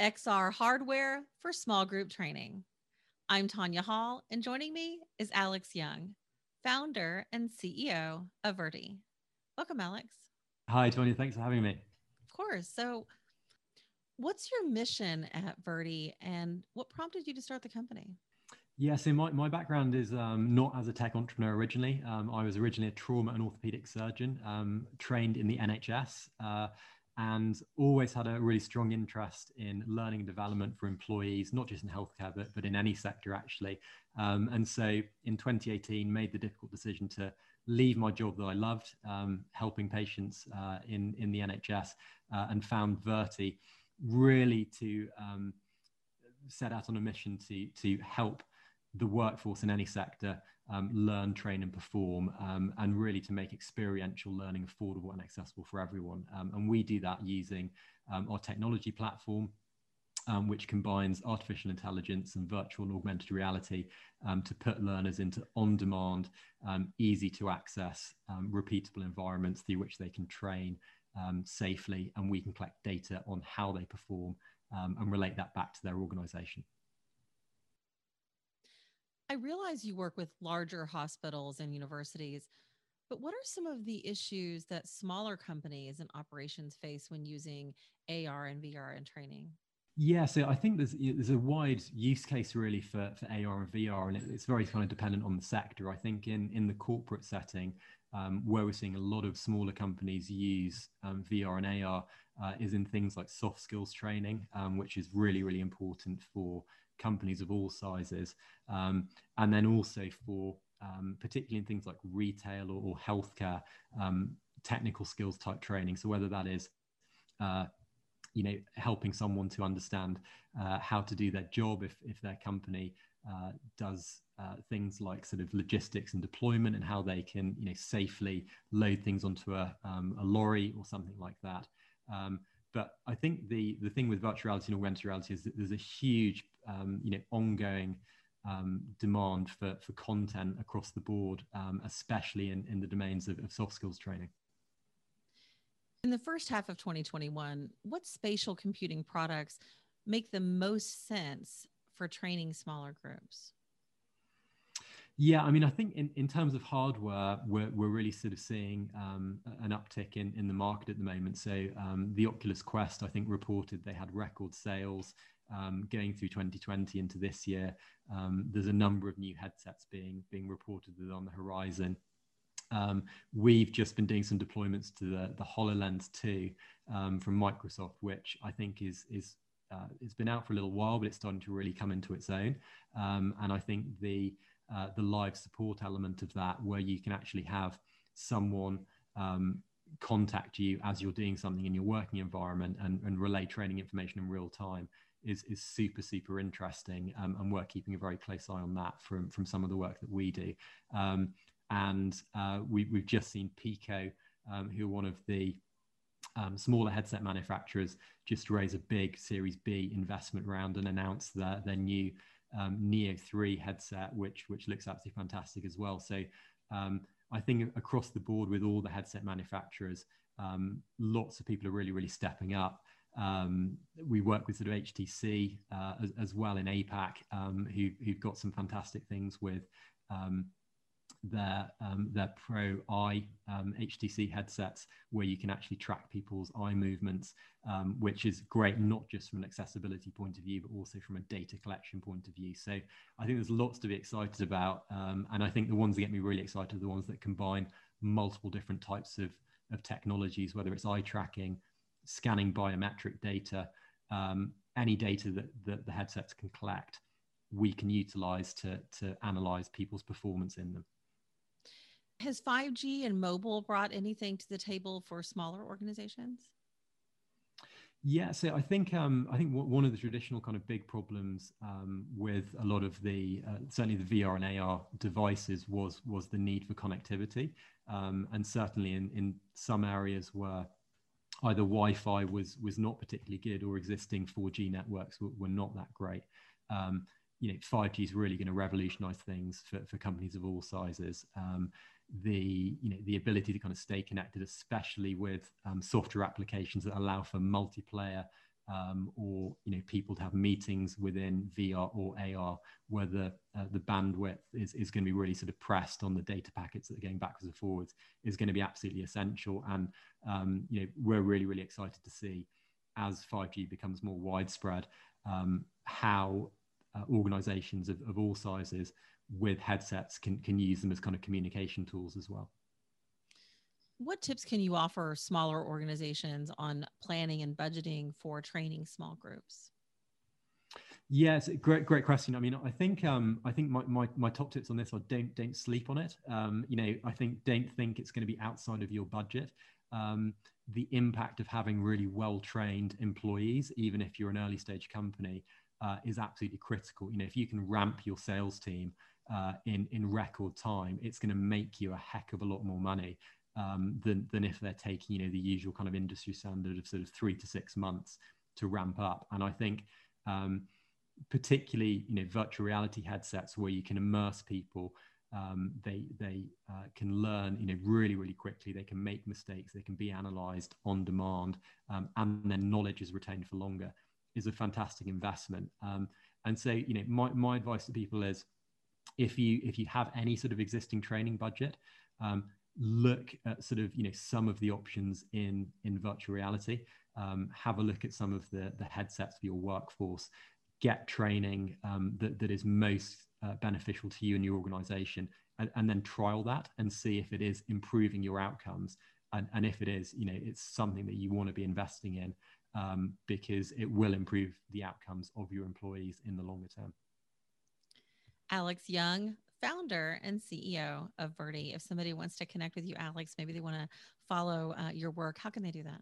XR hardware for small group training. I'm Tanya Hall, and joining me is Alex Young, founder and CEO of Virti. Welcome, Alex. Hi, Tanya. Thanks for having me. Of course. So, what's your mission at Virti, and what prompted you to start the company? Yeah, so my, my background is um, not as a tech entrepreneur originally. Um, I was originally a trauma and orthopedic surgeon, um, trained in the NHS. Uh, and always had a really strong interest in learning and development for employees, not just in healthcare, but, but in any sector actually. Um, and so in 2018, made the difficult decision to leave my job that I loved, um, helping patients uh, in, in the NHS, uh, and found Virti really to um, set out on a mission to, to help the workforce in any sector um, learn, train, and perform, um, and really to make experiential learning affordable and accessible for everyone. Um, and we do that using um, our technology platform, um, which combines artificial intelligence and virtual and augmented reality um, to put learners into on demand, easy to access, repeatable environments through which they can train safely, and we can collect data on how they perform and relate that back to their organization. I realize you work with larger hospitals and universities, but what are some of the issues that smaller companies and operations face when using AR and VR in training? Yeah, so I think there's there's a wide use case really for, for AR and VR, and it, it's very kind of dependent on the sector. I think in in the corporate setting, um, where we're seeing a lot of smaller companies use um, VR and AR, uh, is in things like soft skills training, um, which is really really important for companies of all sizes, um, and then also for um, particularly in things like retail or, or healthcare, um, technical skills type training. So whether that is uh, you know helping someone to understand uh, how to do their job if, if their company uh, does uh, things like sort of logistics and deployment and how they can you know safely load things onto a, um, a lorry or something like that um, but I think the the thing with virtual reality and augmented reality is that there's a huge um, you know ongoing um, demand for for content across the board, um, especially in in the domains of, of soft skills training. In the first half of 2021, what spatial computing products make the most sense for training smaller groups? Yeah, I mean, I think in, in terms of hardware, we're, we're really sort of seeing um, an uptick in, in the market at the moment. So um, the Oculus Quest, I think, reported they had record sales um, going through 2020 into this year. Um, there's a number of new headsets being being reported on the horizon. Um, we've just been doing some deployments to the, the HoloLens 2 um, from Microsoft, which I think is is uh, it's been out for a little while, but it's starting to really come into its own. and I think the uh, the live support element of that, where you can actually have someone um, contact you as you're doing something in your working environment and, and relay training information in real time is, is super, super interesting. Um, and we're keeping a very close eye on that from, from some of the work that we do. Um, and uh, we, we've just seen Pico, um, who are one of the um, smaller headset manufacturers, just raise a big Series B investment round and announce their, their new um, Neo 3 headset, which which looks absolutely fantastic as well. So I think across the board with all the headset manufacturers, um, lots of people are really really stepping up. Um, we work with sort of HTC uh, as, as, well in APAC, um, who who've got some fantastic things with um, their um, their Pro Eye um, HTC headsets, where you can actually track people's eye movements, um, which is great not just from an accessibility point of view, but also from a data collection point of view. So I think there's lots to be excited about, and I think the ones that get me really excited are the ones that combine multiple different types of of technologies, whether it's eye tracking, scanning biometric data, um, any data that, that the headsets can collect we can utilize to to analyze people's performance in them. Has 5G and mobile brought anything to the table for smaller organizations? Yeah, so I think um, I think one of the traditional kind of big problems um, with a lot of the uh, certainly the VR and AR devices was was the need for connectivity, um, and certainly in in some areas where either Wi-Fi was was not particularly good or existing 4G networks were, were not that great. Um, you know, 5G is really going to revolutionize things for, for companies of all sizes. Um, the you know the ability to kind of stay connected, especially with um, software applications that allow for multiplayer um, or you know people to have meetings within VR or AR, where the uh, the bandwidth is, is going to be really sort of pressed on the data packets that are going backwards and forwards is going to be absolutely essential. And um, you know we're really really excited to see as 5G becomes more widespread um, how uh, organizations of, of all sizes with headsets can, can use them as kind of communication tools as well. What tips can you offer smaller organizations on planning and budgeting for training small groups? Yes, great, great question. I mean, I think um, I think my, my, my top tips on this are don't don't sleep on it. Um, you know, I think don't think it's going to be outside of your budget. Um, the impact of having really well trained employees, even if you're an early stage company, uh, is absolutely critical. You know, if you can ramp your sales team uh, in in record time, it's going to make you a heck of a lot more money um, than than if they're taking you know the usual kind of industry standard of sort of three to six months to ramp up. And I think um, particularly you know virtual reality headsets where you can immerse people. Um, they they uh, can learn you know really really quickly. They can make mistakes. They can be analysed on demand, um, and their knowledge is retained for longer is a fantastic investment. Um, and so, you know, my, my advice to people is if you if you have any sort of existing training budget, um, look at sort of you know some of the options in in virtual reality. Um, have a look at some of the the headsets for your workforce. Get training um, that that is most uh, beneficial to you and your organization, and, and then trial that and see if it is improving your outcomes. And, and if it is, you know, it's something that you want to be investing in um, because it will improve the outcomes of your employees in the longer term. Alex Young, founder and CEO of Virti. If somebody wants to connect with you, Alex, maybe they want to follow uh, your work, how can they do that?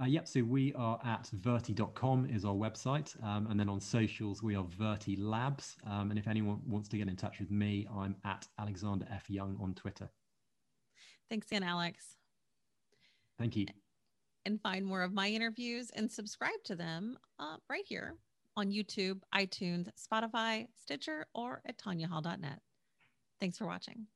Uh, yep, so we are at virti.com is our website. Um, and then on socials, we are Virti Labs. Um, and if anyone wants to get in touch with me, I'm at Alexander F. Young on Twitter. Thanks again, Alex. Thank you and find more of my interviews and subscribe to them uh, right here on YouTube, iTunes, Spotify, Stitcher, or at TanyaHall.net. Thanks for watching.